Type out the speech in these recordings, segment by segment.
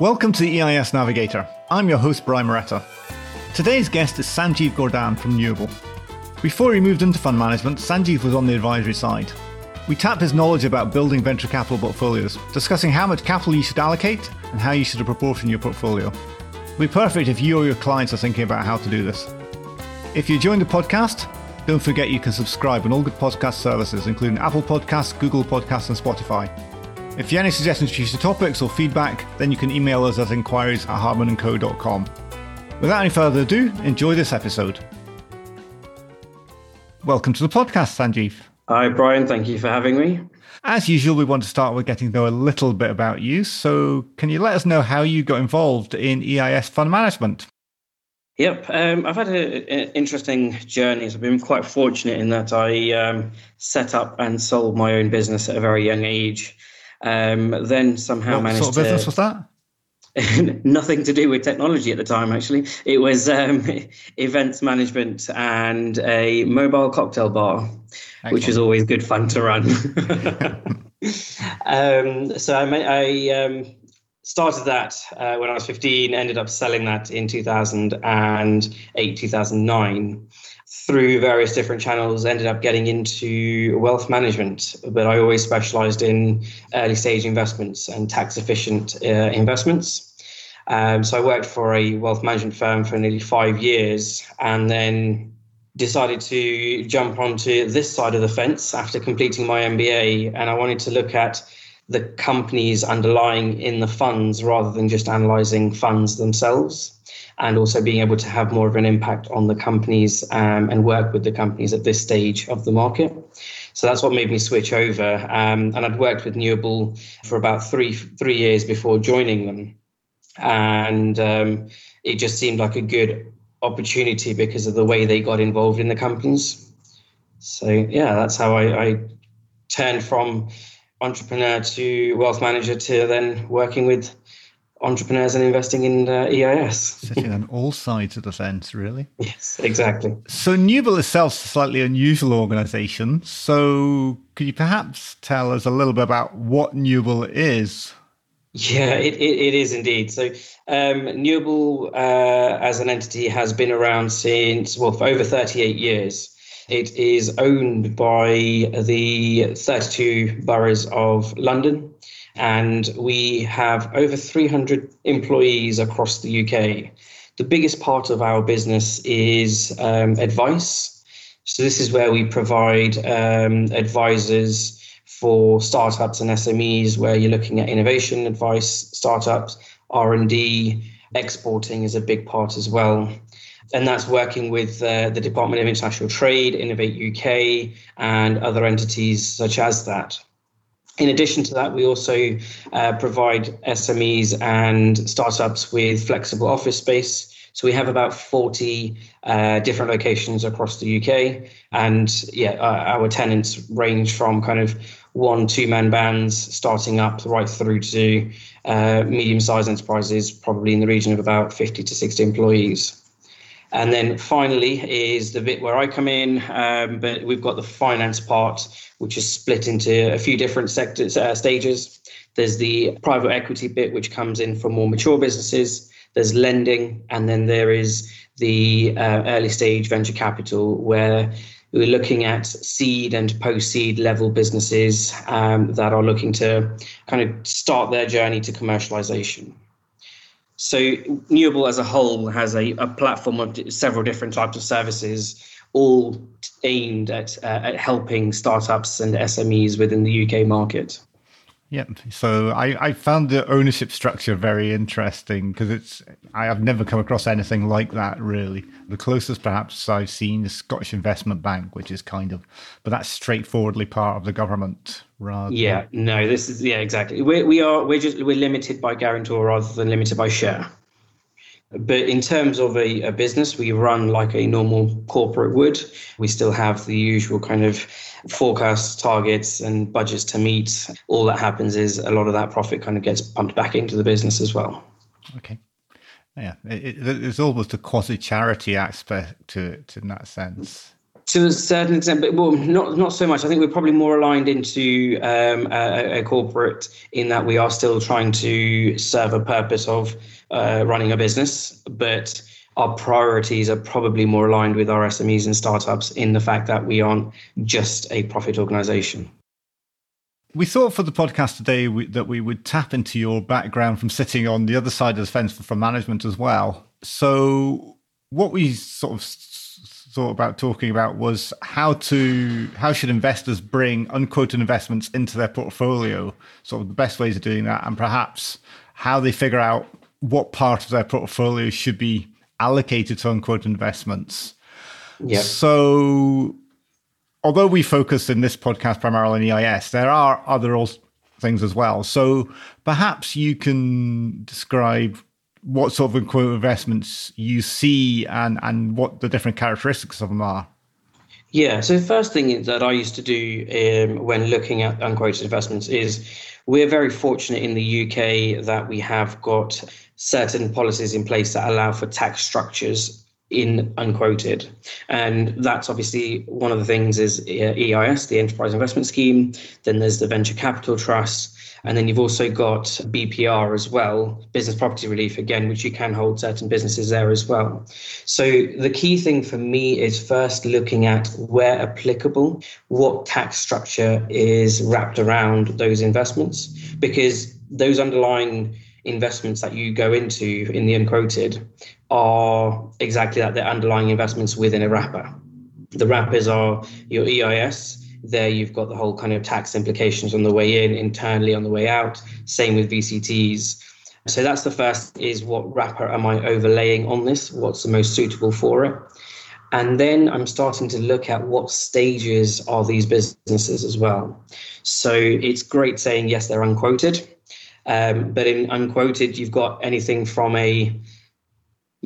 Welcome to the EIS Navigator. I'm your host, Brian Moretta. Today's guest is Sanjeev Gordhan from Newable. Before he moved into fund management, Sanjeev was on the advisory side. We tapped his knowledge about building venture capital portfolios, discussing how much capital you should allocate and how you should proportion your portfolio. It'll be perfect if you or your clients are thinking about how to do this. If you enjoyed the podcast, don't forget you can subscribe on all good podcast services, including Apple Podcasts, Google Podcasts, and Spotify. If you have any suggestions for future topics or feedback, then you can email us at inquiries at hardmanandco.com. Without any further ado, enjoy this episode. Welcome to the podcast, Sanjeev. Hi, Brian. Thank you for having me. As usual, we want to start with getting to know a little bit about you. So, can you let us know how you got involved in EIS fund management? Yep, um, I've had an interesting journey. I've been quite fortunate in that I um, set up and sold my own business at a very young age. Um, then somehow what managed sort of business was that? nothing to do with technology at the time. Actually, it was um, events management and a mobile cocktail bar, Excellent. which was always good fun to run. um, so I, I um, started that uh, when I was 15. Ended up selling that in 2008, 2009 through various different channels, ended up getting into wealth management, but I always specialized in early stage investments and tax efficient uh, investments. Um, so I worked for a wealth management firm for nearly five years and then decided to jump onto this side of the fence after completing my MBA. And I wanted to look at the companies underlying in the funds rather than just analyzing funds themselves and also being able to have more of an impact on the companies um, and work with the companies at this stage of the market. So that's what made me switch over. Um, and I'd worked with Newable for about three three years before joining them, and um, it just seemed like a good opportunity because of the way they got involved in the companies. So yeah, that's how I, I turned from entrepreneur to wealth manager to then working with entrepreneurs and investing in uh, EIS. Sitting on all sides of the fence, really. Yes, exactly. So Newable itself is a slightly unusual organization. So could you perhaps tell us a little bit about what Newable is? Yeah, it, it, it is indeed. So um, uh, as an entity has been around since, well, for over 38 years. It is owned by the 32 boroughs of London and we have over 300 employees across the UK. The biggest part of our business is um, advice. So this is where we provide um, advisors for startups and SMEs, where you're looking at innovation advice, startups, R and D, exporting is a big part as well. And that's working with uh, the Department of International Trade, Innovate UK, and other entities such as that. In addition to that, we also uh, provide SMEs and startups with flexible office space. So we have about 40 uh, different locations across the UK. And yeah, uh, our tenants range from kind of one, two man bands starting up right through to uh, medium sized enterprises, probably in the region of about 50 to 60 employees. And then finally is the bit where I come in, um, but we've got the finance part, which is split into a few different sectors uh, stages. There's the private equity bit, which comes in for more mature businesses. There's lending, and then there is the uh, early stage venture capital, where we're looking at seed and post seed level businesses um, that are looking to kind of start their journey to commercialization. So Newable as a whole has a, a platform of several different types of services, all aimed at, uh, at helping startups and SMEs within the UK market. Yep. So I, I found the ownership structure very interesting because it's I have never come across anything like that really. The closest perhaps I've seen is Scottish Investment Bank, which is kind of, but that's straightforwardly part of the government rather. Yeah. No. This is yeah exactly. We we are we're just we're limited by guarantor rather than limited by share. But in terms of a, a, business, we run like a normal corporate would. We still have the usual kind of forecast targets and budgets to meet. All that happens is a lot of that profit kind of gets pumped back into the business as well. Okay. Yeah, it, it, almost a quasi charity aspect to it in that sense. To a certain extent, but well, not not so much. I think we're probably more aligned into um, a, a, corporate in that we are still trying to serve a purpose of uh, running a business, but our priorities are probably more aligned with our SMEs and startups in the fact that we aren't just a profit organization. We thought for the podcast today we, that we would tap into your background from sitting on the other side of the fence from management as well. So, what we sort of thought about talking about was how to how should investors bring unquoted investments into their portfolio sort of the best ways of doing that and perhaps how they figure out what part of their portfolio should be allocated to unquoted investments. Yeah. So although we focus in this podcast primarily on eis there are other things as well. So perhaps you can describe what sort of investments you see and and what the different characteristics of them are. Yeah. So the first thing that I used to do um, when looking at unquoted investments is we're very fortunate in the UK that we have got certain policies in place that allow for tax structures in unquoted and that's obviously one of the things is eis the enterprise investment scheme then there's the venture capital trust and then you've also got BPR as well, business property relief, again, which you can hold certain businesses there as well. So the key thing for me is first looking at where applicable, what tax structure is wrapped around those investments, because those underlying investments that you go into in the unquoted are exactly that they're underlying investments within a wrapper. The wrappers are your EIS, there you've got the whole kind of tax implications on the way in, internally on the way out. Same with VCTs. So that's the first is what wrapper am I overlaying on this? What's the most suitable for it? And then I'm starting to look at what stages are these businesses as well. So it's great saying, yes, they're unquoted. Um, but in unquoted, you've got anything from a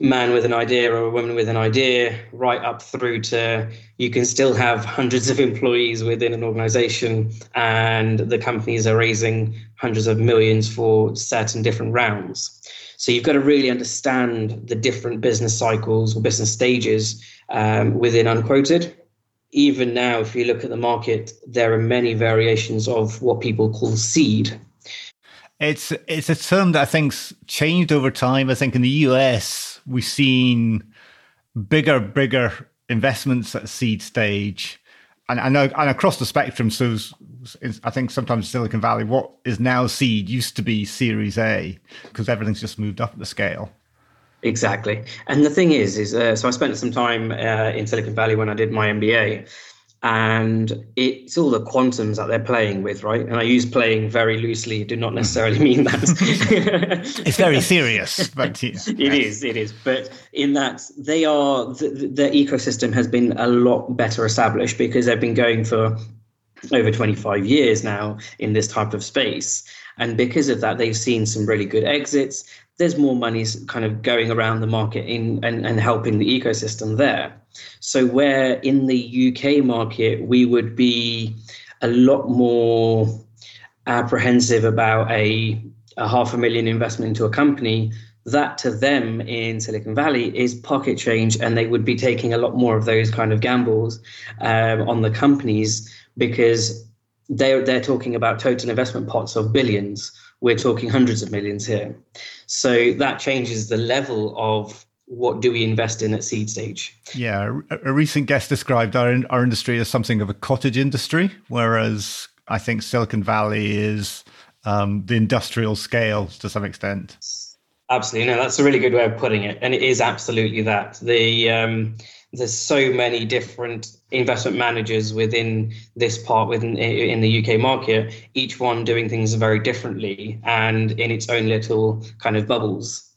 man with an idea or a woman with an idea right up through to you can still have hundreds of employees within an organization and the companies are raising hundreds of millions for certain different rounds. So you've got to really understand the different business cycles or business stages um, within unquoted. Even now if you look at the market there are many variations of what people call seed. It's it's a term that I think's changed over time. I think in the US, we've seen bigger, bigger investments at seed stage, and and, and across the spectrum. So I think sometimes Silicon Valley, what is now seed used to be Series A because everything's just moved up the scale. Exactly, and the thing is, is uh, so I spent some time uh, in Silicon Valley when I did my MBA, and it's all the quantums that they're playing with, right? And I use playing very loosely, do not necessarily mean that. it's very serious, but yeah. it is, it is. But in that, they are the, the ecosystem has been a lot better established because they've been going for over 25 years now in this type of space. And because of that, they've seen some really good exits. There's more money kind of going around the market in and, and helping the ecosystem there. So, where in the UK market, we would be a lot more apprehensive about a, a half a million investment into a company, that to them in Silicon Valley is pocket change, and they would be taking a lot more of those kind of gambles um, on the companies because they're they're talking about total investment pots of billions. We're talking hundreds of millions here. So that changes the level of what do we invest in at seed stage? Yeah, a, recent guest described our our industry as something of a cottage industry, whereas I think Silicon Valley is um, the industrial scale to some extent. Absolutely, no, that's a really good way of putting it, and it is absolutely that. The um, there's so many different investment managers within this part within in the UK market, each one doing things very differently and in its own little kind of bubbles.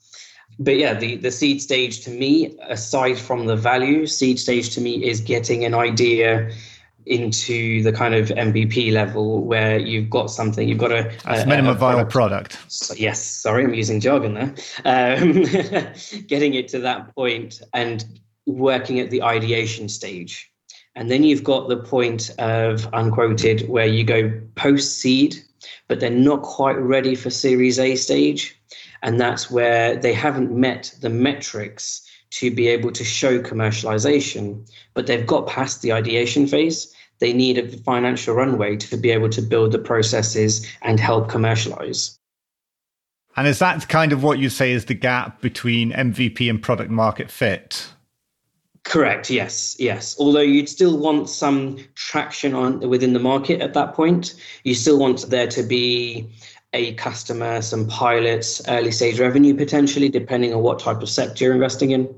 But yeah, the, the seed stage to me, aside from the value, seed stage to me is getting an idea into the kind of MVP level where you've got something, you've got a, a minimum a viable product. So, yes, sorry, I'm using jargon there. Um, getting it to that point and working at the ideation stage. And then you've got the point of unquoted where you go post seed, but they're not quite ready for Series A stage. And that's where they haven't met the metrics to be able to show commercialization, but they've got past the ideation phase. They need a financial runway to be able to build the processes and help commercialize. And is that kind of what you say is the gap between MVP and product market fit? Correct. Yes. Yes. Although you'd still want some traction on within the market at that point, you still want there to be a customer, some pilots, early stage revenue potentially, depending on what type of sector you're investing in.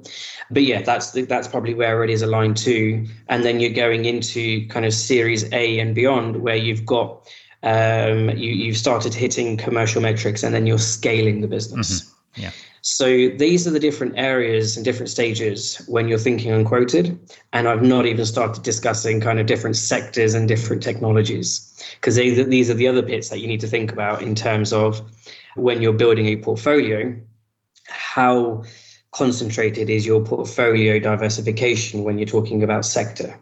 But yeah, that's the, that's probably where it is aligned to. And then you're going into kind of Series A and beyond, where you've got um, you you've started hitting commercial metrics, and then you're scaling the business. Mm-hmm. Yeah. So these are the different areas and different stages when you're thinking unquoted. And I've not even started discussing kind of different sectors and different technologies because these are the other bits that you need to think about in terms of when you're building a portfolio, how concentrated is your portfolio diversification when you're talking about sector?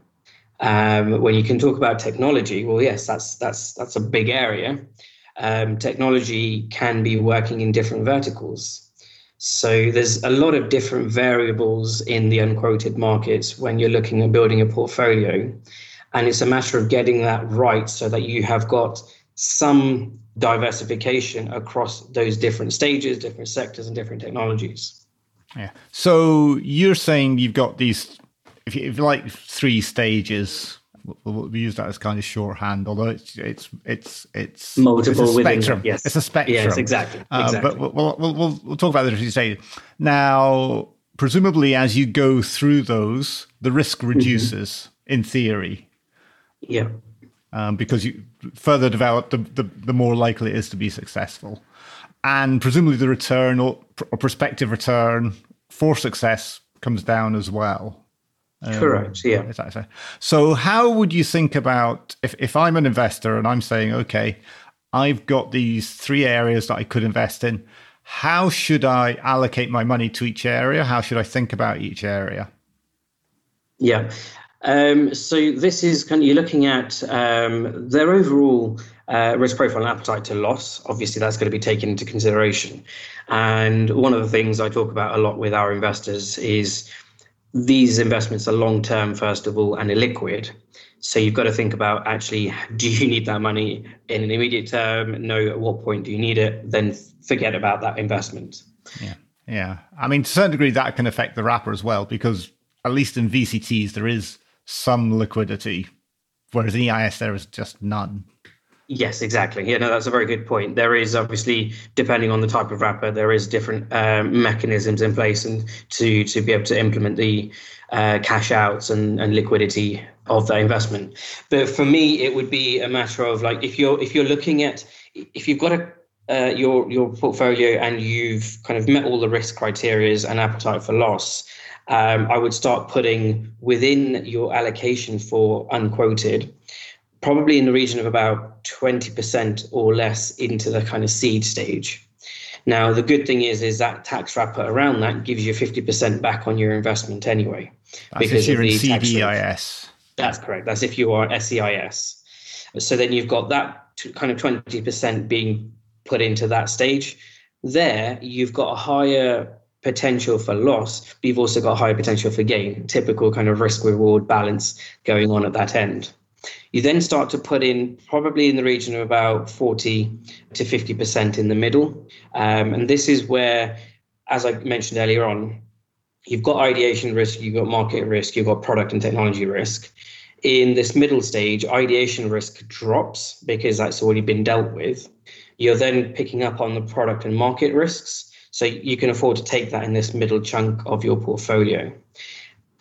Um, when you can talk about technology, well, yes, that's that's that's a big area. Um, technology can be working in different verticals. So there's a lot of different variables in the unquoted markets when you're looking at building a portfolio. And it's a matter of getting that right so that you have got some diversification across those different stages, different sectors, and different technologies. Yeah. So you're saying you've got these, if you, if you like, three stages we use that as kind of shorthand, although it's it's it's it's multiple it's a spectrum. Within, yes, it's a spectrum. Yes, exactly. Uh, But we'll, we'll, we'll we'll talk about that as you say. Now, presumably, as you go through those, the risk mm-hmm. reduces mm-hmm. in theory. Yeah. Um, because you further develop, the, the the more likely it is to be successful, and presumably the return or, or prospective return for success comes down as well. Um, Correct. Yeah. Exactly. So, how would you think about if, if I'm an investor and I'm saying, okay, I've got these three areas that I could invest in. How should I allocate my money to each area? How should I think about each area? Yeah. Um, so this is kind of you're looking at um, their overall uh, risk profile and appetite to loss. Obviously, that's going to be taken into consideration. And one of the things I talk about a lot with our investors is these investments are long term, first of all, and illiquid. So you've got to think about actually, do you need that money in an immediate term? No, at what point do you need it? Then forget about that investment. Yeah. Yeah. I mean, to a certain degree, that can affect the wrapper as well, because at least in VCTs, there is some liquidity, whereas in EIS, there is just none. Yes, exactly. Yeah, no, that's a very good point. There is obviously, depending on the type of wrapper, there is different um, mechanisms in place and to to be able to implement the uh, cash outs and, and liquidity of that investment. But for me, it would be a matter of like if you're if you're looking at if you've got a uh, your your portfolio and you've kind of met all the risk criterias and appetite for loss, um, I would start putting within your allocation for unquoted probably in the region of about 20% or less into the kind of seed stage. Now, the good thing is, is that tax wrapper around that gives you 50% back on your investment anyway. That's because you're in SEIS. That's correct. That's if you are SEIS. So then you've got that kind of 20% being put into that stage. There, you've got a higher potential for loss, but you've also got a higher potential for gain. Typical kind of risk reward balance going on at that end. You then start to put in probably in the region of about 40 to 50% in the middle. Um, and this is where, as I mentioned earlier on, you've got ideation risk, you've got market risk, you've got product and technology risk. In this middle stage, ideation risk drops because that's already been dealt with. You're then picking up on the product and market risks. So you can afford to take that in this middle chunk of your portfolio.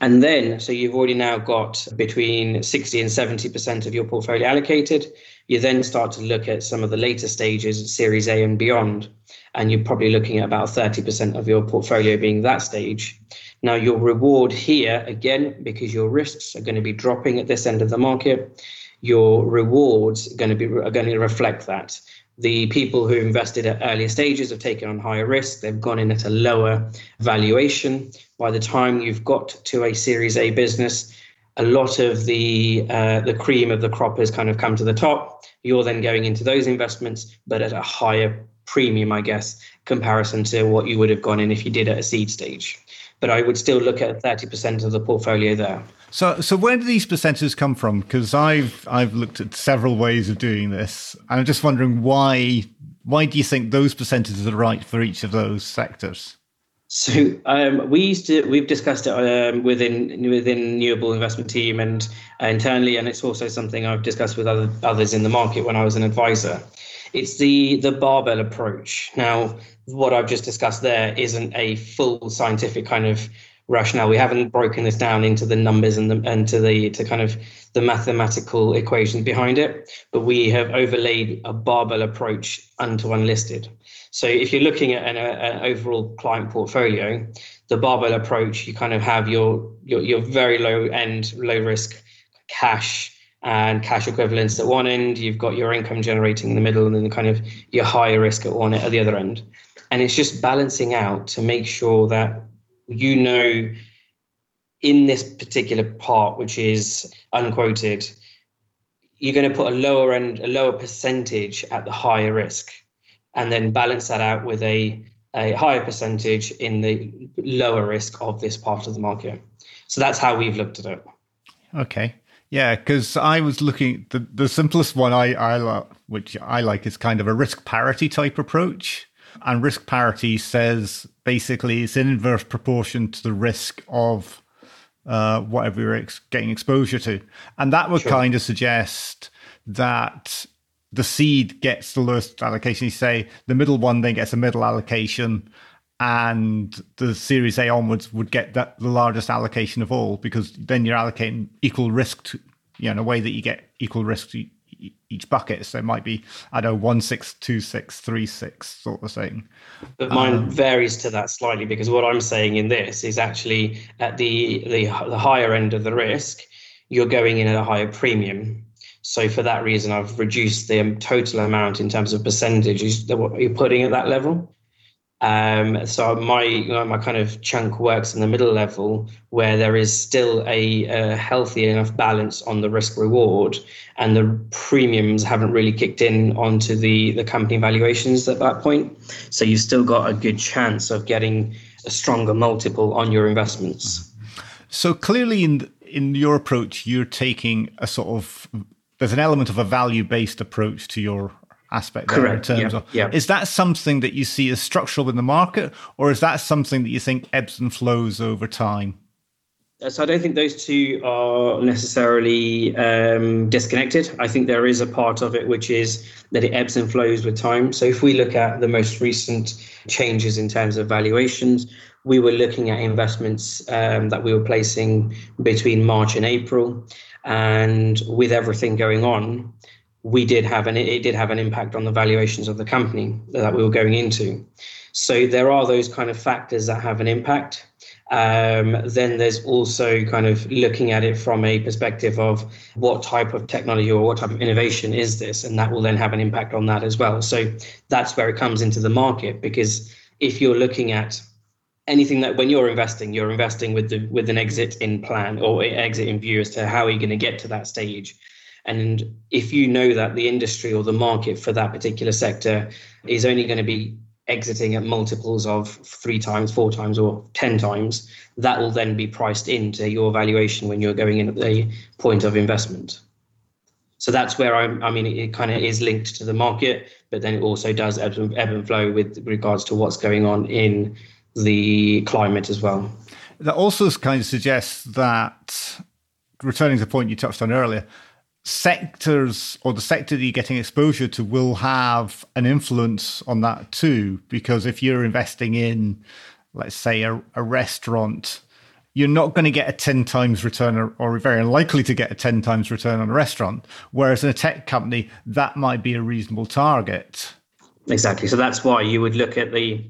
And then, so you've already now got between 60 and 70% of your portfolio allocated. You then start to look at some of the later stages, Series A and beyond, and you're probably looking at about 30% of your portfolio being that stage. Now, your reward here, again, because your risks are going to be dropping at this end of the market, your rewards are going to be are going to reflect that the people who invested at earlier stages have taken on higher risk. They've gone in at a lower valuation. By the time you've got to a Series A business, a lot of the uh, the cream of the crop has kind of come to the top. You're then going into those investments, but at a higher premium, I guess, comparison to what you would have gone in if you did at a seed stage. But I would still look at 30% of the portfolio there. So, so where do these percentages come from? Because I've I've looked at several ways of doing this, and I'm just wondering why why do you think those percentages are right for each of those sectors? So um, we used to we've discussed it um, within within renewable investment team and uh, internally, and it's also something I've discussed with other others in the market when I was an advisor. It's the the barbell approach. Now, what I've just discussed there isn't a full scientific kind of rationale. We haven't broken this down into the numbers and the and to the to kind of the mathematical equations behind it, but we have overlaid a barbell approach unto unlisted. So if you're looking at an, an overall client portfolio, the barbell approach, you kind of have your, your your very low end, low risk cash and cash equivalents at one end. You've got your income generating in the middle, and then kind of your higher risk at one at the other end. And it's just balancing out to make sure that you know in this particular part, which is unquoted, you're going to put a lower end, a lower percentage at the higher risk and then balance that out with a, a higher percentage in the lower risk of this part of the market. So that's how we've looked at it. Okay. Yeah, because I was looking the the simplest one I I which I like is kind of a risk parity type approach, and risk parity says basically it's in inverse proportion to the risk of uh, whatever you're ex- getting exposure to, and that would sure. kind of suggest that the seed gets the lowest allocation. You say the middle one then gets a middle allocation, and the Series A onwards would get that the largest allocation of all because then you're allocating equal risk to, you know, in a way that you get equal risk to each bucket. So it might be I don't know one six two six three six sort of thing. But mine um, varies to that slightly because what I'm saying in this is actually at the the the higher end of the risk, you're going in at a higher premium. So for that reason, I've reduced the total amount in terms of percentages that what you're putting at that level. Um, so my my kind of chunk works in the middle level where there is still a, a healthy enough balance on the risk reward, and the premiums haven't really kicked in onto the the company valuations at that point. So you've still got a good chance of getting a stronger multiple on your investments. So clearly, in in your approach, you're taking a sort of there's an element of a value based approach to your aspect there Correct. in terms yeah. of yeah. is that something that you see as structural in the market or is that something that you think ebbs and flows over time uh, so I don't think those two are necessarily um, disconnected. I think there is a part of it which is that it ebbs and flows with time. So if we look at the most recent changes in terms of valuations, we were looking at investments um, that we were placing between March and April, and with everything going on, we did have an it did have an impact on the valuations of the company that we were going into. So there are those kind of factors that have an impact. Um, then there's also kind of looking at it from a perspective of what type of technology or what type of innovation is this, and that will then have an impact on that as well. So that's where it comes into the market because if you're looking at anything that when you're investing, you're investing with the with an exit in plan or exit in view as to how are you going to get to that stage. And if you know that the industry or the market for that particular sector is only going to be exiting at multiples of three times, four times, or 10 times, that will then be priced into your valuation when you're going in at the point of investment. So that's where I'm, I mean, it, kind of is linked to the market, but then it also does ebb and flow with regards to what's going on in the climate as well. That also kind of suggests that, returning to the point you touched on earlier, sectors or the sector that you're getting exposure to will have an influence on that too. Because if you're investing in, let's say, a, a restaurant, you're not going to get a 10 times return or, or, very unlikely to get a 10 times return on a restaurant. Whereas in a tech company, that might be a reasonable target. Exactly. So that's why you would look at the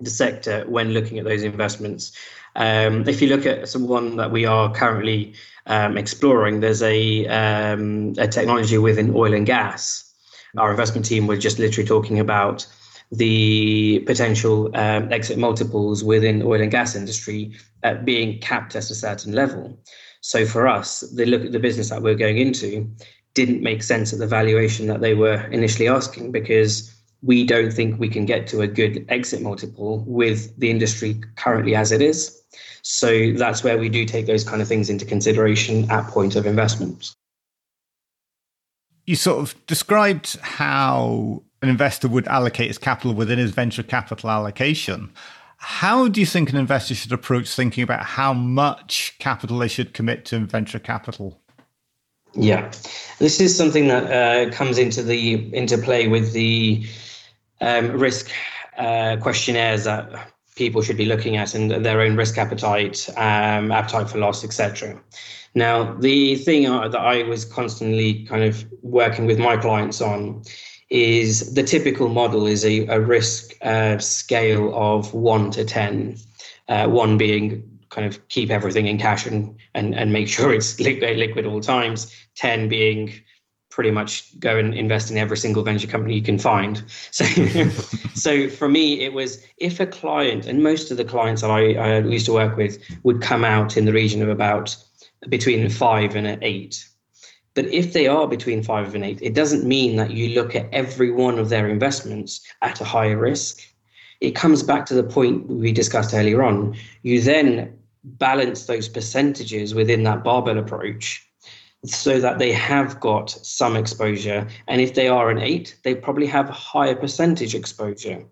the sector when looking at those investments. Um, if you look at someone that we are currently um, exploring, there's a, um, a technology within oil and gas. Our investment team was just literally talking about the potential um, exit multiples within oil and gas industry uh, being capped at a certain level. So for us, the look at the business that we're going into didn't make sense at the valuation that they were initially asking because we don't think we can get to a good exit multiple with the industry currently as it is. So that's where we do take those kind of things into consideration at point of investment. You sort of described how an investor would allocate his capital within his venture capital allocation. How do you think an investor should approach thinking about how much capital they should commit to venture capital? Yeah, this is something that uh, comes into the into play with the um, risk uh, questionnaires that people should be looking at and their own risk appetite, um, appetite for loss, etc. Now, the thing that I was constantly kind of working with my clients on is the typical model is a, a risk uh, scale of one to 10, uh, one being kind of keep everything in cash and, and, and make sure it's liquid, liquid all times, 10 being pretty much go and invest in every single venture company you can find. So, so for me, it was if a client, and most of the clients that I, I used to work with would come out in the region of about between five and eight. But if they are between five and eight, it doesn't mean that you look at every one of their investments at a higher risk. It comes back to the point we discussed earlier on. You then balance those percentages within that barbell approach so that they have got some exposure. And if they are an eight, they probably have a higher percentage exposure.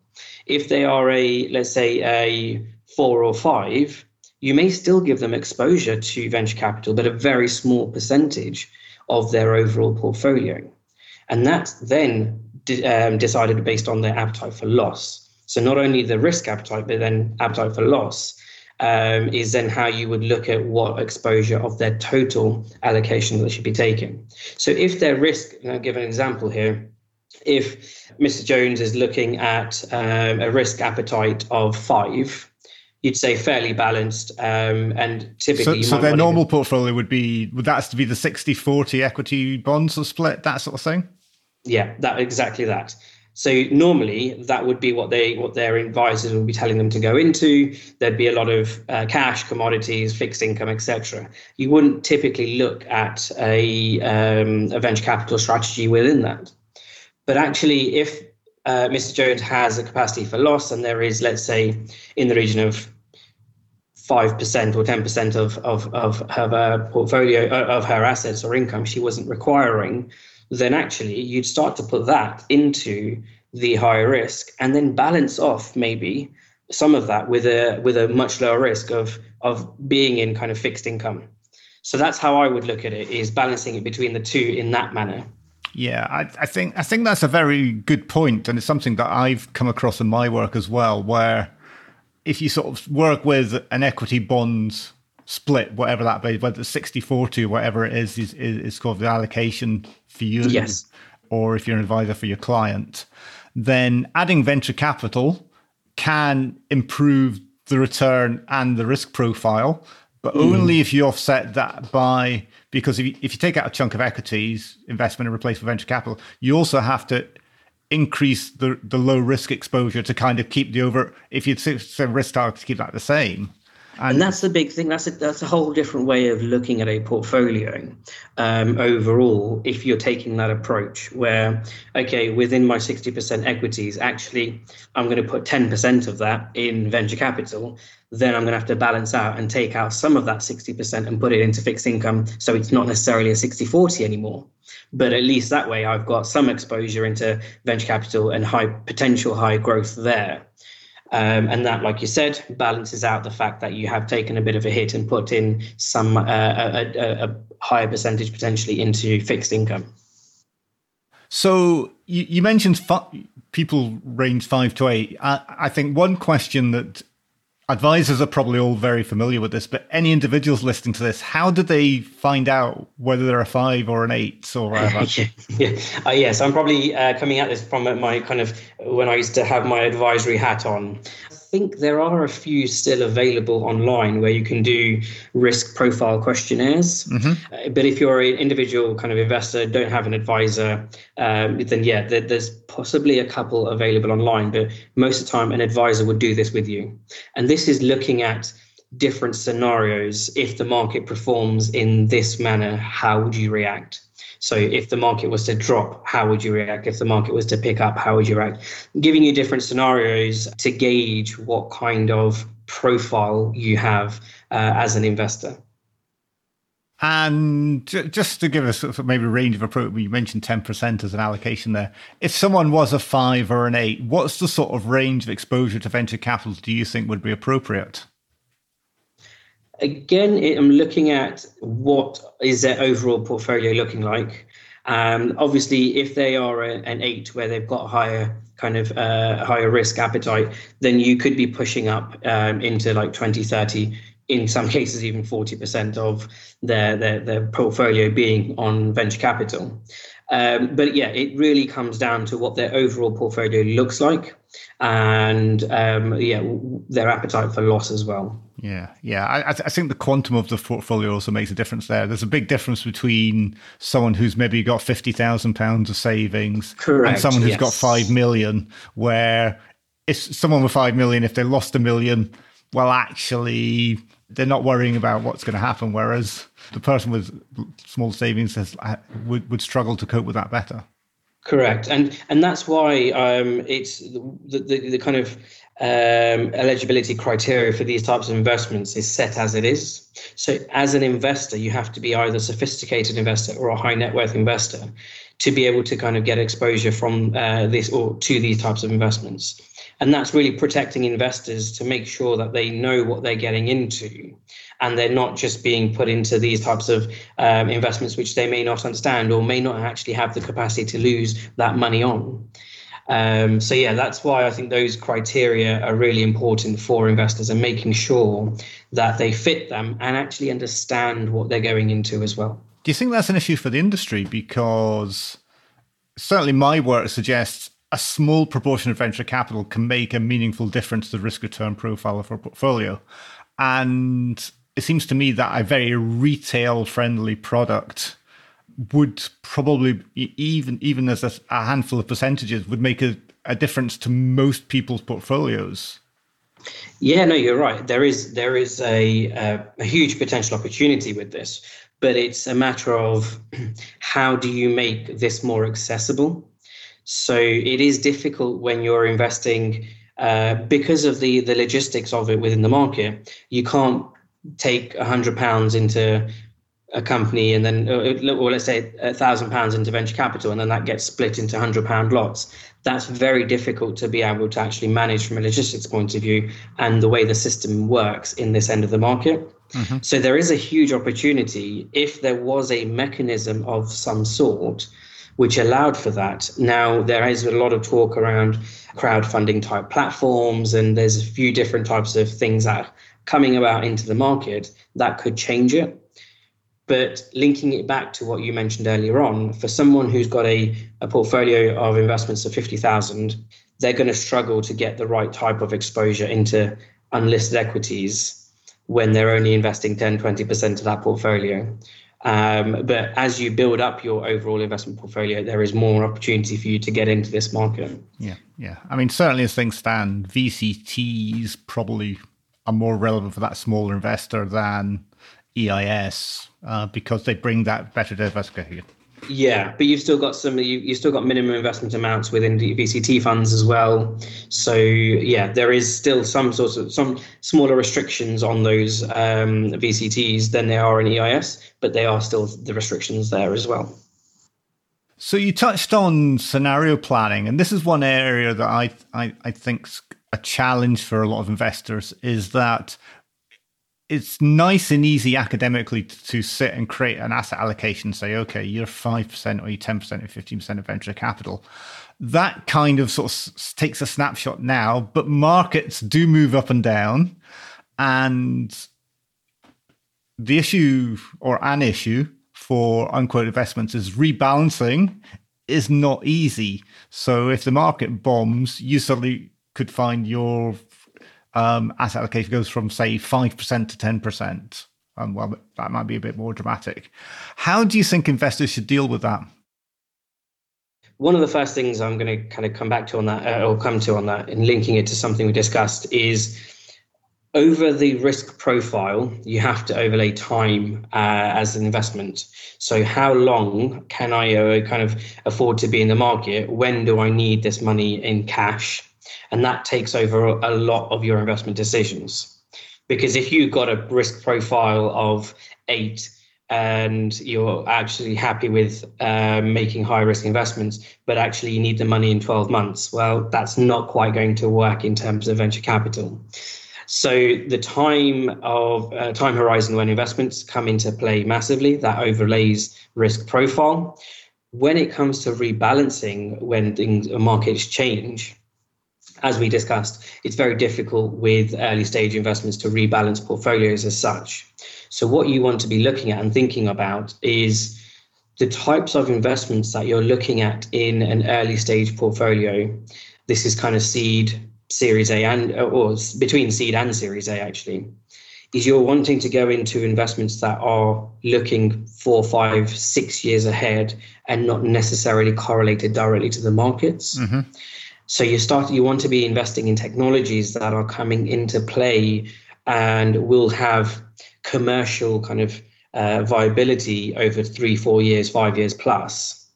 If they are a, let's say, a four or five, you may still give them exposure to venture capital, but a very small percentage of their overall portfolio. And that's then um, decided based on their appetite for loss. So not only the risk appetite, but then appetite for loss um, is then how you would look at what exposure of their total allocation that should be taken. So if their risk, I'll give an example here. If Mr. Jones is looking at um, a risk appetite of five, you'd say fairly balanced um, and typically so, so their normal to... portfolio would be would that to be the 60 40 equity bonds or split that sort of thing yeah that exactly that so normally that would be what they what their advisors would be telling them to go into. There'd be a lot of uh, cash, commodities, fixed income, etc. You wouldn't typically look at a, um, a venture capital strategy within that. But actually, if uh, Mr. Jones has a capacity for loss, and there is, let's say, in the region of five percent or ten percent of of of her portfolio uh, of her assets or income she wasn't requiring then actually you'd start to put that into the higher risk and then balance off maybe some of that with a with a much lower risk of of being in kind of fixed income. So that's how I would look at it is balancing it between the two in that manner. Yeah, I, I think I think that's a very good point, and it's something that I've come across in my work as well, where if you sort of work with an equity bonds split, whatever that be, whether it's 60 40 or whatever it is, is, is called the allocation for you. Yes. Or if you're an advisor for your client, then adding venture capital can improve the return and the risk profile, but mm. only if you offset that by because if you, if you take out a chunk of equities investment and replace with venture capital, you also have to increase the the low risk exposure to kind of keep the over if you say risk target to keep that the same and, and that's the big thing. That's a, that's a whole different way of looking at a portfolio um, overall. If you're taking that approach, where okay, within my sixty percent equities, actually, I'm going to put ten percent of that in venture capital. Then I'm going to have to balance out and take out some of that sixty percent and put it into fixed income. So it's not necessarily a 60-40 anymore. But at least that way, I've got some exposure into venture capital and high potential high growth there. Um, and that, like you said, balances out the fact that you have taken a bit of a hit and put in some uh, a, a, a, higher percentage potentially into fixed income. So you, you mentioned people range five to eight. I, I think one question that advisors are probably all very familiar with this, but any individuals listening to this, how do they find out whether they're a five or an eight or whatever? yeah, yeah. Uh, yes, I'm probably uh, coming at this from my kind of when I used to have my advisory hat on think there are a few still available online where you can do risk profile questionnaires. Mm-hmm. Uh, but if you're an individual kind of investor, don't have an advisor, um, then yeah, there, there's possibly a couple available online. But most of the time, an advisor would do this with you. And this is looking at different scenarios. If the market performs in this manner, how would you react? So if the market was to drop, how would you react? If the market was to pick up, how would you react? Giving you different scenarios to gauge what kind of profile you have uh, as an investor. And just to give us maybe a range of approach, you mentioned 10% as an allocation there. If someone was a five or an eight, what's the sort of range of exposure to venture capital do you think would be appropriate? Again, I'm looking at what is their overall portfolio looking like. Um, obviously, if they are a, an eight where they've got a higher kind of uh, higher risk appetite, then you could be pushing up um, into like 20, 30 in some cases even 40% of their, their, their portfolio being on venture capital. Um, but yeah, it really comes down to what their overall portfolio looks like and um, yeah, their appetite for loss as well. Yeah, yeah. I, I, think the quantum of the portfolio also makes a difference there. There's a big difference between someone who's maybe got fifty thousand pounds of savings Correct, and someone who's yes. got five million. Where if someone with five million, if they lost a million, well, actually, they're not worrying about what's going to happen. Whereas the person with small savings has, would, would struggle to cope with that better. Correct, and and that's why um, it's the, the, the kind of um, eligibility criteria for these types of investments is set as it is. So, as an investor, you have to be either a sophisticated investor or a high net worth investor to be able to kind of get exposure from uh, this or to these types of investments. And that's really protecting investors to make sure that they know what they're getting into and they're not just being put into these types of um, investments which they may not understand or may not actually have the capacity to lose that money on. Um, so yeah, that's why I think those criteria are really important for investors and making sure that they fit them and actually understand what they're going into as well. Do you think that's an issue for the industry? Because certainly my work suggests a small proportion of venture capital can make a meaningful difference to the risk return profile of a portfolio. And it seems to me that a very retail friendly product would probably even even as a, a handful of percentages would make a, a difference to most people's portfolios. Yeah, no, you're right. There is there is a, a, a huge potential opportunity with this, but it's a matter of how do you make this more accessible. So it is difficult when you're investing uh, because of the the logistics of it within the market. You can't take a hundred pounds into a company and then or let's say a thousand pounds into venture capital and then that gets split into hundred pound lots. That's very difficult to be able to actually manage from a logistics point of view and the way the system works in this end of the market. Mm-hmm. so there is a huge opportunity. If there was a mechanism of some sort which allowed for that now there is a lot of talk around crowdfunding type platforms and there's a few different types of things that are coming about into the market that could change it but linking it back to what you mentioned earlier on, for someone who's got a, a portfolio of investments of 50,000, they're going to struggle to get the right type of exposure into unlisted equities when they're only investing 10, 20% of that portfolio. Um, but as you build up your overall investment portfolio, there is more opportunity for you to get into this market. Yeah, yeah. I mean, certainly as things stand, VCTs probably are more relevant for that smaller investor than EIS uh, because they bring that better diversification. Yeah, but you've still got some. You you still got minimum investment amounts within the VCT funds as well. So yeah, there is still some sort of some smaller restrictions on those um, VCTs than there are in EIS, but they are still the restrictions there as well. So you touched on scenario planning, and this is one area that I I, I think's a challenge for a lot of investors is that it's nice and easy academically to, sit and create an asset allocation say okay you're 5% or you're 10% or 15% of venture capital. That kind of sort of takes a snapshot now but markets do move up and down and the issue or an issue for unquote investments is rebalancing is not easy. So if the market bombs you suddenly could find your um, asset allocation goes from say five percent to ten percent. Um, well, that might be a bit more dramatic. How do you think investors should deal with that? One of the first things I'm going to kind of come back to on that, uh, or come to on that, in linking it to something we discussed, is over the risk profile, you have to overlay time uh, as an investment. So, how long can I uh, kind of afford to be in the market? When do I need this money in cash? And that takes over a lot of your investment decisions. Because if you've got a risk profile of eight and you're actually happy with uh, making high risk investments, but actually you need the money in 12 months, well, that's not quite going to work in terms of venture capital. So the time of uh, time horizon when investments come into play massively, that overlays risk profile. When it comes to rebalancing, when things, markets change, as we discussed, it's very difficult with early stage investments to rebalance portfolios as such. So what you want to be looking at and thinking about is the types of investments that you're looking at in an early stage portfolio. This is kind of seed Series A and or between seed and Series A actually, is you're wanting to go into investments that are looking four, five, six years ahead and not necessarily correlated directly to the markets. Mm-hmm. So you start you want to be investing in technologies that are coming into play and will have commercial kind of uh, viability over three, four years, five years plus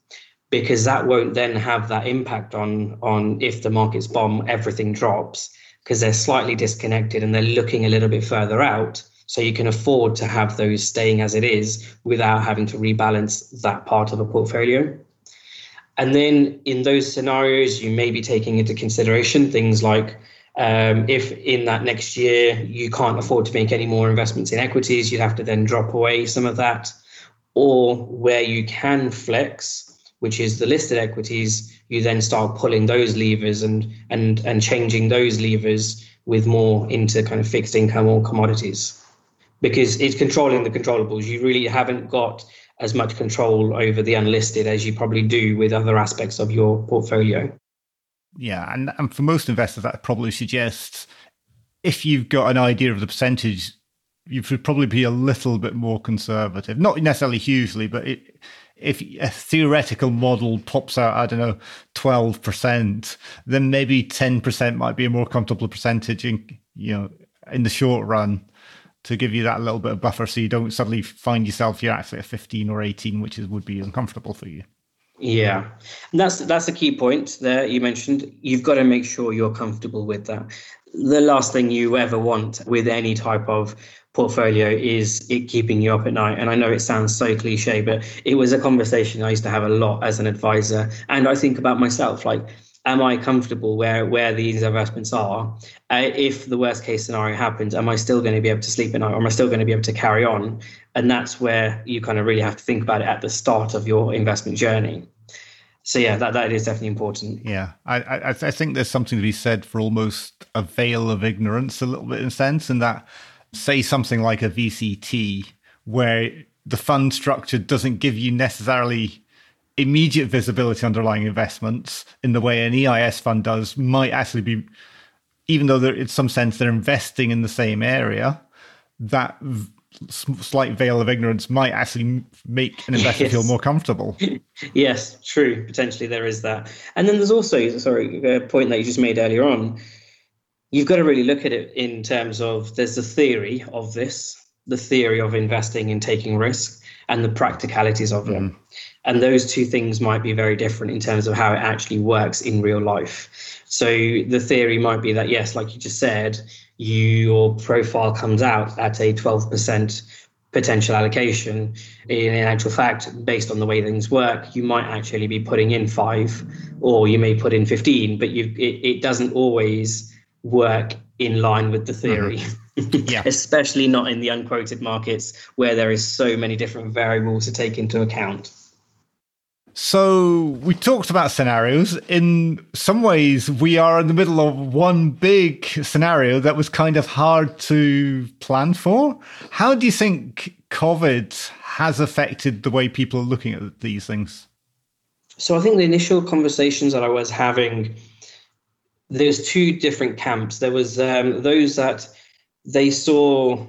because that won't then have that impact on on if the markets bomb everything drops because they're slightly disconnected and they're looking a little bit further out. So you can afford to have those staying as it is without having to rebalance that part of the portfolio and then in those scenarios you may be taking into consideration things like um, if in that next year you can't afford to make any more investments in equities you'd have to then drop away some of that or where you can flex which is the listed equities, you then start pulling those levers and and and changing those levers with more into kind of fixed income or commodities. Because it's controlling the controllables. You really haven't got as much control over the unlisted as you probably do with other aspects of your portfolio. Yeah, and, and for most investors, that probably suggests if you've got an idea of the percentage, you should probably be a little bit more conservative. Not necessarily hugely, but it, if a theoretical model pops out, I don't know, 12%, then maybe 10% might be a more comfortable percentage in, you know, in the short run to give you that little bit of buffer so you don't suddenly find yourself you're actually at 15 or 18, which is, would be uncomfortable for you. Yeah, and that's that's a key point there you mentioned. You've got to make sure you're comfortable with that. The last thing you ever want with any type of portfolio is it keeping you up at night? And I know it sounds so cliche, but it was a conversation I used to have a lot as an advisor. And I think about myself, like, am I comfortable where where these investments are? Uh, if the worst case scenario happens, am I still going to be able to sleep at night, or am I still going to be able to carry on? And that's where you kind of really have to think about it at the start of your investment journey. So yeah, that that is definitely important. Yeah, I I, I think there's something to be said for almost a veil of ignorance, a little bit in a sense, in that say something like a VCT, where the fund structure doesn't give you necessarily immediate visibility underlying investments in the way an EIS fund does, might actually be, even though in some sense they're investing in the same area, that slight veil of ignorance might actually make an investor yes. feel more comfortable. yes, true. Potentially there is that. And then there's also, sorry, a point that you just made earlier on you've got to really look at it in terms of there's the theory of this, the theory of investing and taking risk, and the practicalities of mm. it. And those two things might be very different in terms of how it actually works in real life. So the theory might be that, yes, like you just said, you, your profile comes out at a 12% potential allocation. In actual fact, based on the way things work, you might actually be putting in five or you may put in 15, but you it, it doesn't always work in line with the theory. Mm-hmm. Yeah. Especially not in the unquoted markets where there is so many different variables to take into account. So we talked about scenarios. In some ways, we are in the middle of one big scenario that was kind of hard to plan for. How do you think COVID has affected the way people are looking at these things? So I think the initial conversations that I was having there's two different camps. There was um, those that they saw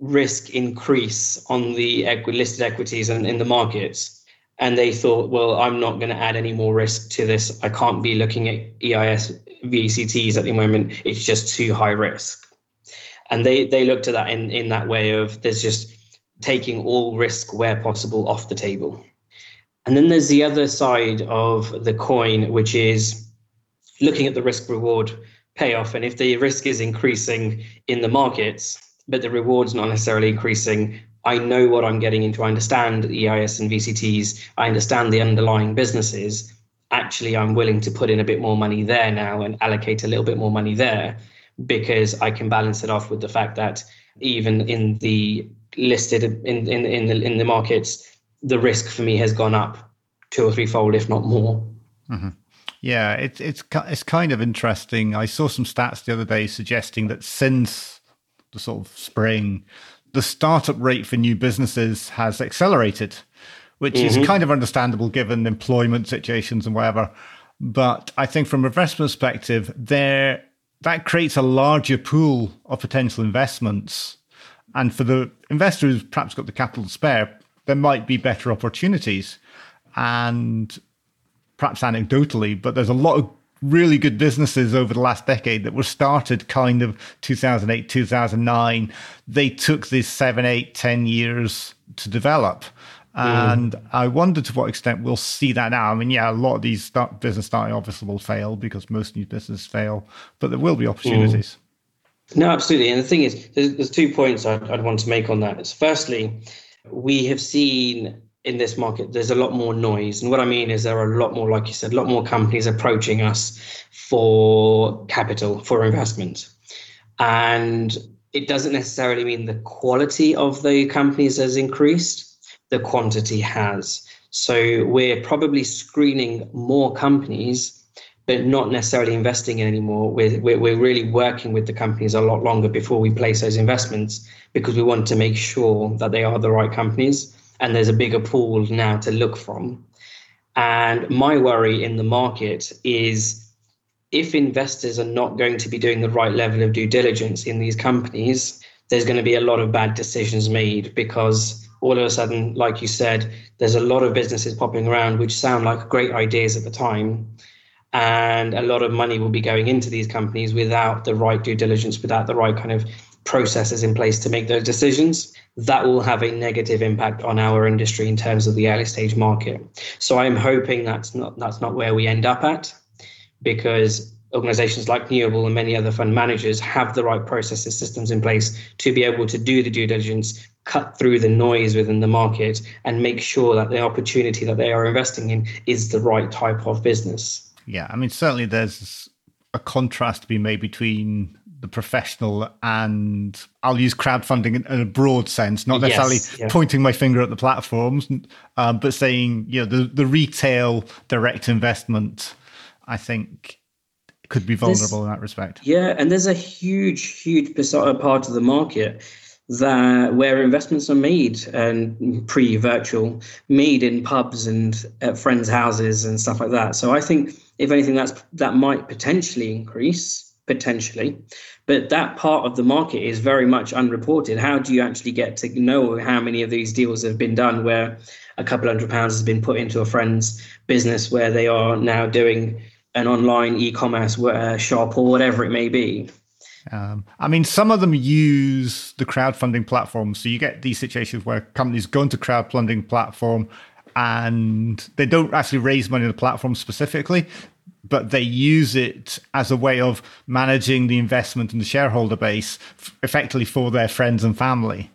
risk increase on the equi- listed equities and in the markets, and they thought, well, I'm not going to add any more risk to this. I can't be looking at EIS VCTs at the moment. It's just too high risk. And they they looked at that in in that way of there's just taking all risk where possible off the table. And then there's the other side of the coin, which is looking at the risk reward payoff. And if the risk is increasing in the markets, but the reward's not necessarily increasing, I know what I'm getting into. I understand EIS and VCTs. I understand the underlying businesses. Actually, I'm willing to put in a bit more money there now and allocate a little bit more money there because I can balance it off with the fact that even in the listed in in in the, in the markets, the risk for me has gone up two or threefold, if not more. Mm-hmm. Yeah, it's it's it's kind of interesting. I saw some stats the other day suggesting that since the sort of spring, the startup rate for new businesses has accelerated, which mm-hmm. is kind of understandable given employment situations and whatever. But I think from a investment perspective, there that creates a larger pool of potential investments. And for the investor who's perhaps got the capital to spare, there might be better opportunities. And perhaps anecdotally, but there's a lot of really good businesses over the last decade that were started kind of 2008 2009 they took these seven eight ten years to develop. And mm. i wonder to what extent we'll see that now. I mean yeah a lot of these start, business starting obviously will fail because most new businesses fail but there will be opportunities. Mm. no absolutely. And the thing is there's, there's two points I'd, I'd want to make on that firstly we have seen in this market, there's a lot more noise. And what I mean is there are a lot more, like you said, a lot more companies approaching us for capital, for investment. And it doesn't necessarily mean the quality of the companies has increased, the quantity has. So we're probably screening more companies, but not necessarily investing in anymore. We're, we're, we're really working with the companies a lot longer before we place those investments because we want to make sure that they are the right companies and there's a bigger pool now to look from. And my worry in the market is if investors are not going to be doing the right level of due diligence in these companies, there's going to be a lot of bad decisions made because all of a sudden, like you said, there's a lot of businesses popping around which sound like great ideas at the time. And a lot of money will be going into these companies without the right due diligence, without the right kind of processes in place to make those decisions that will have a negative impact on our industry in terms of the early stage market. So I'm hoping that's not that's not where we end up at, because organizations like Newable and many other fund managers have the right processes systems in place to be able to do the due diligence, cut through the noise within the market, and make sure that the opportunity that they are investing in is the right type of business. Yeah, I mean certainly there's a contrast to be made between the professional and I'll use crowdfunding in, a broad sense, not necessarily yes, yeah. pointing my finger at the platforms, um, but saying, you know, the, the retail direct investment, I think could be vulnerable there's, in that respect. Yeah. And there's a huge, huge part of the market that where investments are made and pre-virtual made in pubs and at friends' houses and stuff like that. So I think if anything, that's that might potentially increase potentially. But that part of the market is very much unreported. How do you actually get to know how many of these deals have been done where a couple hundred pounds has been put into a friend's business where they are now doing an online e-commerce uh, shop or whatever it may be? Um, I mean, some of them use the crowdfunding platform. So you get these situations where companies go into crowdfunding platform and they don't actually raise money on the platform specifically but they use it as a way of managing the investment and the shareholder base effectively for their friends and family.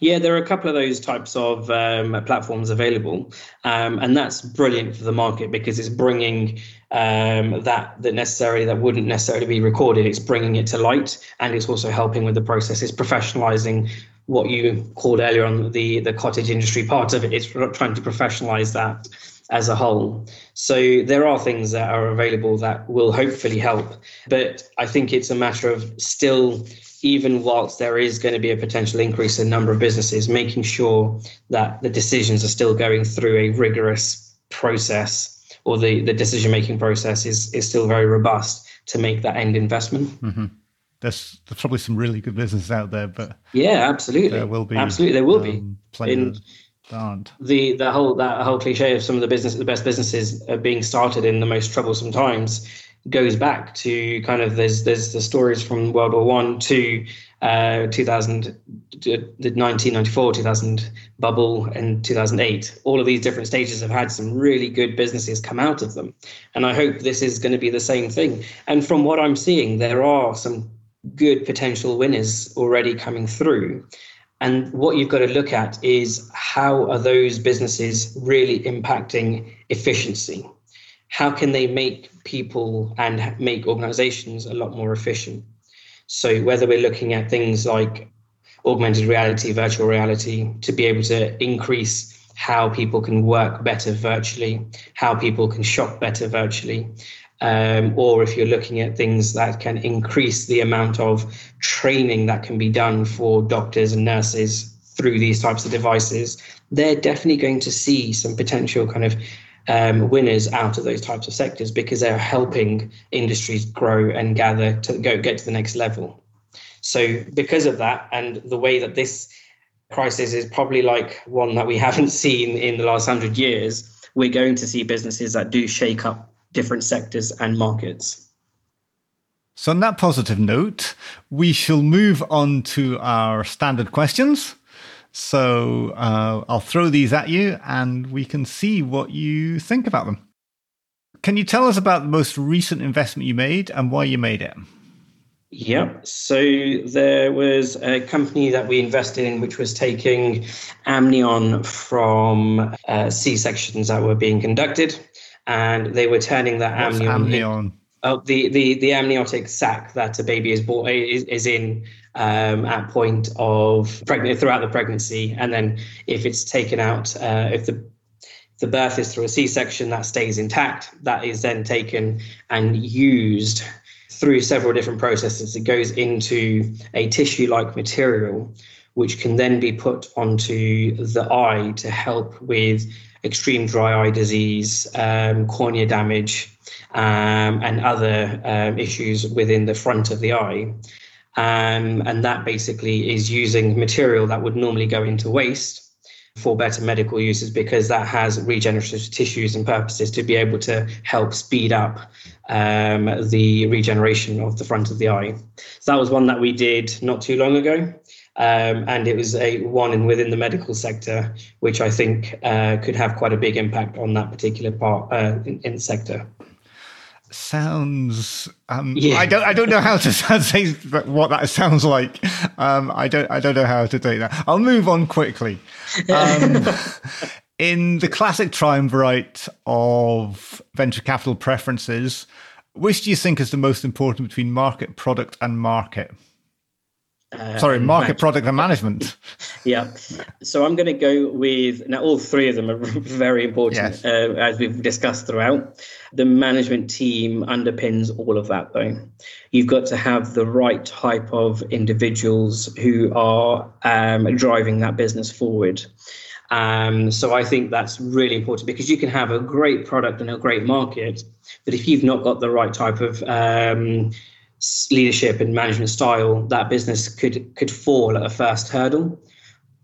Yeah, there are a couple of those types of um, platforms available, um, and that's brilliant for the market because it's bringing um, that that necessarily that wouldn't necessarily be recorded. It's bringing it to light, and it's also helping with the process. It's professionalizing what you called earlier on the the cottage industry part of it. It's trying to professionalize that as a whole. So there are things that are available that will hopefully help. But I think it's a matter of still, even whilst there is going to be a potential increase in number of businesses, making sure that the decisions are still going through a rigorous process or the, the decision making process is, is still very robust to make that end investment. Mm-hmm. There's, there's probably some really good businesses out there, but yeah, absolutely, there will be absolutely there will um, be. In, The the whole that whole cliche of some of the business the best businesses are being started in the most troublesome times goes back to kind of there's there's the stories from World War One to uh, 2000, the 1994, 2000 bubble, and 2008. All of these different stages have had some really good businesses come out of them, and I hope this is going to be the same thing. And from what I'm seeing, there are some good potential winners already coming through. And what you've got to look at is how are those businesses really impacting efficiency? How can they make people and make organizations a lot more efficient? So, whether we're looking at things like augmented reality, virtual reality, to be able to increase how people can work better virtually, how people can shop better virtually, um, or if you're looking at things that can increase the amount of training that can be done for doctors and nurses through these types of devices, they're definitely going to see some potential kind of um, winners out of those types of sectors because they're helping industries grow and gather to go get to the next level. So, because of that, and the way that this crisis is probably like one that we haven't seen in the last hundred years, we're going to see businesses that do shake up different sectors and markets. So, on that positive note, we shall move on to our standard questions. So, uh, I'll throw these at you and we can see what you think about them. Can you tell us about the most recent investment you made and why you made it? Yeah, so there was a company that we invested in which was taking amnion from uh, C sections that were being conducted and they were turning that What's amnion. amnion? Oh, the, the, the amniotic sac that a baby is born is, is in um, at point of pregnant throughout the pregnancy, and then if it's taken out, uh, if the the birth is through a C-section, that stays intact. That is then taken and used through several different processes. It goes into a tissue-like material, which can then be put onto the eye to help with extreme dry eye disease, um, cornea damage, um, and other um, issues within the front of the eye. Um, and that basically is using material that would normally go into waste for better medical uses because that has regenerative tissues and purposes to be able to help speed up um, the regeneration of the front of the eye. So that was one that we did not too long ago. Um, and it was a one in within the medical sector, which I think uh, could have quite a big impact on that particular part uh, in, in the sector sounds um, yeah. I don't I don't know how to say what that sounds like. Um, I don't I don't know how to do that. I'll move on quickly. Um, in the classic triumvirate of venture capital preferences, which do you think is the most important between market, product, and market? Uh, Sorry, market, product, and management. yeah. So I'm going to go with now. All three of them are very important, yes. uh, as we've discussed throughout. The management team underpins all of that, though. You've got to have the right type of individuals who are um, driving that business forward. Um, so I think that's really important because you can have a great product and a great market, but if you've not got the right type of um, leadership and management style, that business could could fall at a first hurdle,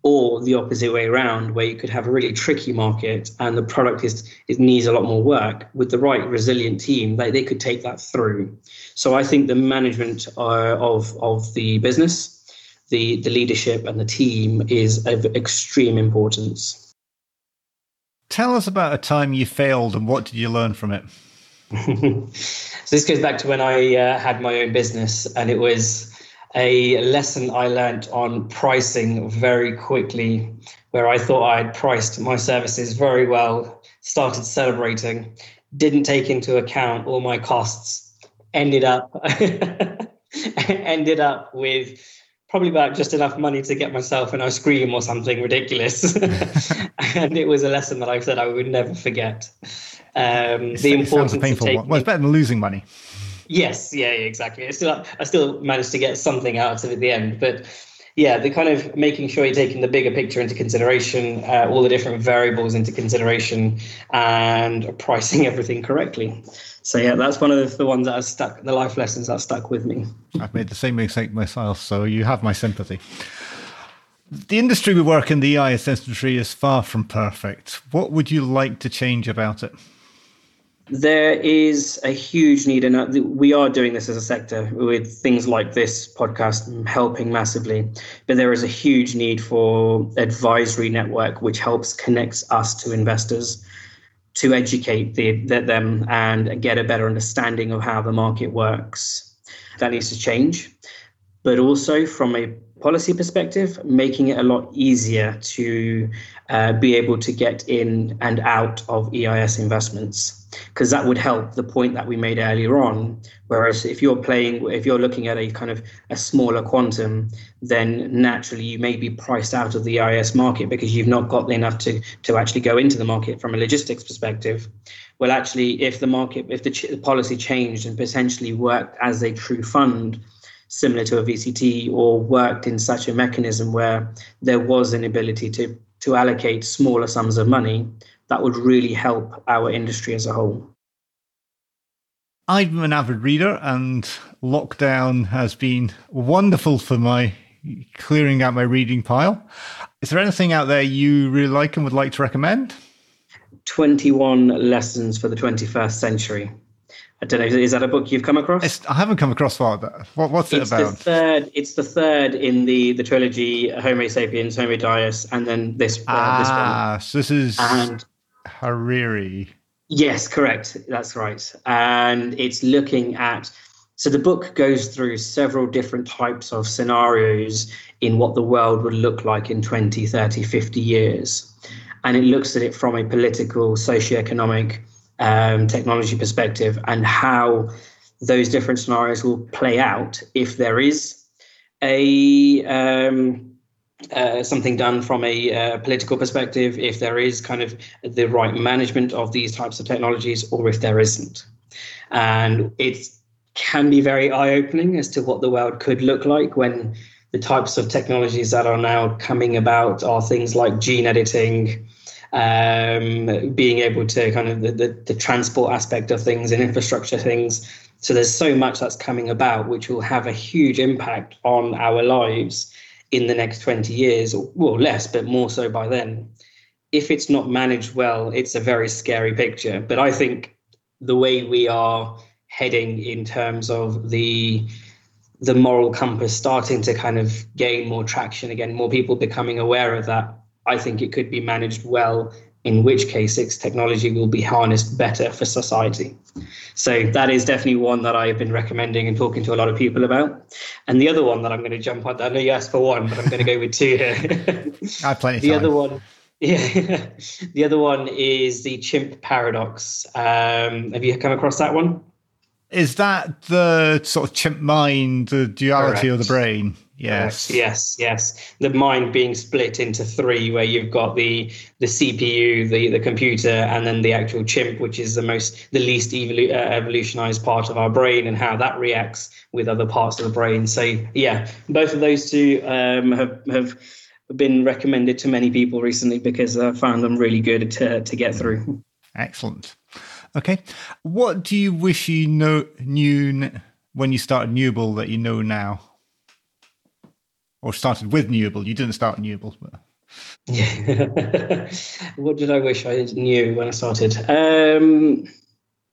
or the opposite way around, where you could have a really tricky market and the product is it needs a lot more work. With the right resilient team, they, they could take that through. So I think the management uh, of of the business, the the leadership and the team is of extreme importance. Tell us about a time you failed and what did you learn from it? so this goes back to when I uh, had my own business, and it was a lesson I learned on pricing very quickly, where I thought I had priced my services very well, started celebrating, didn't take into account all my costs, ended up ended up with probably about just enough money to get myself an ice cream or something ridiculous. and it was a lesson that I said I would never forget. Um, the importance of painful one. Well, it's better than losing money. Yes, yeah, yeah, exactly. I still, I still managed to get something out of it at the end, but yeah, the kind of making sure you're taking the bigger picture into consideration, uh, all the different variables into consideration, and pricing everything correctly. So yeah, that's one of the, ones that has stuck, the life lessons that stuck with me. I've made the same mistake myself, so you have my sympathy. The industry we work in, the EIS industry, is far from perfect. What would you like to change about it? There is a huge need, and uh, we are doing this as a sector with things like this podcast helping massively. But there is a huge need for advisory network, which helps connects us to investors to educate the, the, them and get a better understanding of how the market works. That needs to change. But also from a policy perspective, making it a lot easier to uh, be able to get in and out of EIS investments because that would help the point that we made earlier on. Whereas if you're playing, if you're looking at a kind of a smaller quantum, then naturally you may be priced out of the EIS market because you've not got enough to to actually go into the market from a logistics perspective. Well, actually, if the market, if the, ch- the policy changed and potentially worked as a true fund, similar to a VCT, or worked in such a mechanism where there was an ability to to allocate smaller sums of money, that would really help our industry as a whole. I'm an avid reader, and lockdown has been wonderful for my clearing out my reading pile. Is there anything out there you really like and would like to recommend? 21 Lessons for the 21st Century. I don't know. Is that a book you've come across? It's, I haven't come across what, what what's it's it about? The third, it's the third in the the trilogy Homo sapiens, Homo Deus, and then this uh, ah, this one. Ah, so this is and Harari. Yes, correct. That's right. And it's looking at so the book goes through several different types of scenarios in what the world would look like in 20, 30, 50 years. And it looks at it from a political, socioeconomic, um, technology perspective and how those different scenarios will play out if there is a um, uh, something done from a uh, political perspective, if there is kind of the right management of these types of technologies, or if there isn't. And it can be very eye opening as to what the world could look like when the types of technologies that are now coming about are things like gene editing, um, being able to kind of the, the, the transport aspect of things and infrastructure things. So there's so much that's coming about, which will have a huge impact on our lives in the next 20 years, or well, less, but more so by then. If it's not managed well, it's a very scary picture. But I think the way we are heading in terms of the the moral compass starting to kind of gain more traction again, more people becoming aware of that, I think it could be managed well, in which case its technology will be harnessed better for society. So that is definitely one that I've been recommending and talking to a lot of people about. And the other one that I'm going to jump on, I know you asked for one, but I'm going to go with two here. I have plenty. the time. other one. Yeah, the other one is the chimp paradox. Um, have you come across that one? Is that the sort of chimp mind, the duality Correct. of the brain? Yes. Yes, yes. The mind being split into three, where you've got the the CPU, the the computer, and then the actual chimp, which is the most the least evolu- uh, evolutionized part of our brain, and how that reacts with other parts of the brain. So yeah, both of those two um, have have been recommended to many people recently because I found them really good to to get through. Excellent. Okay, what do you wish you know knew when you started Newable that you know now? Or started with Newable. You didn't start Newable, but. Yeah. what did I wish I knew when I started? Um,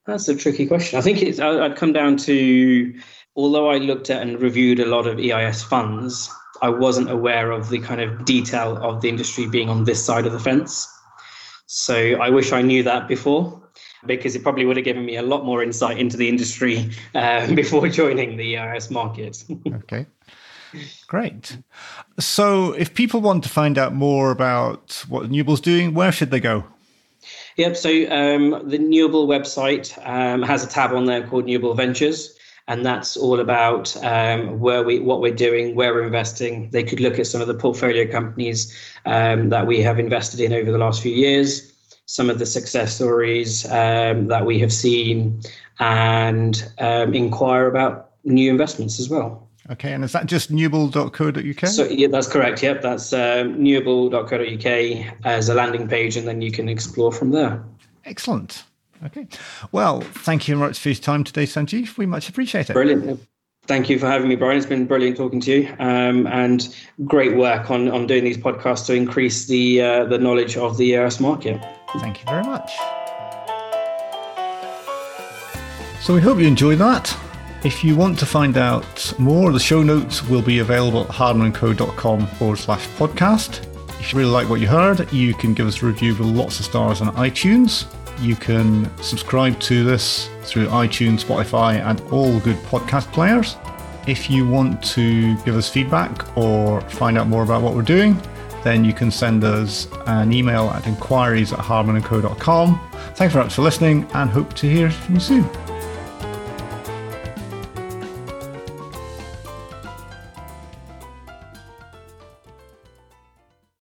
that's a tricky question. I think it's, I'd come down to, although I looked at and reviewed a lot of EIS funds, I wasn't aware of the kind of detail of the industry being on this side of the fence. So I wish I knew that before because it probably would have given me a lot more insight into the industry uh, before joining the EIS market. okay. Great. So, if people want to find out more about what Newable's doing, where should they go? Yep. So, um, the Newable website um, has a tab on there called Newable Ventures, and that's all about um, where we, what we're doing, where we're investing. They could look at some of the portfolio companies um, that we have invested in over the last few years, some of the success stories um, that we have seen, and um, inquire about new investments as well. Okay, and is that just newable.co.uk? So yeah, that's correct. Yep, that's um, newable.co.uk as a landing page, and then you can explore from there. Excellent. Okay. Well, thank you very much for your time today, Sanjeev. We much appreciate it. Brilliant. Thank you for having me, Brian. It's been brilliant talking to you, um, and great work on on doing these podcasts to increase the uh, the knowledge of the EIS market. Thank you very much. So we hope you enjoyed that. If you want to find out more, the show notes will be available at hardmanandco.com forward slash podcast. If you really like what you heard, you can give us a review with lots of stars on iTunes. You can subscribe to this through iTunes, Spotify, and all good podcast players. If you want to give us feedback or find out more about what we're doing, then you can send us an email at inquiries at hardmanandco.com. Thanks very much for listening and hope to hear from you soon.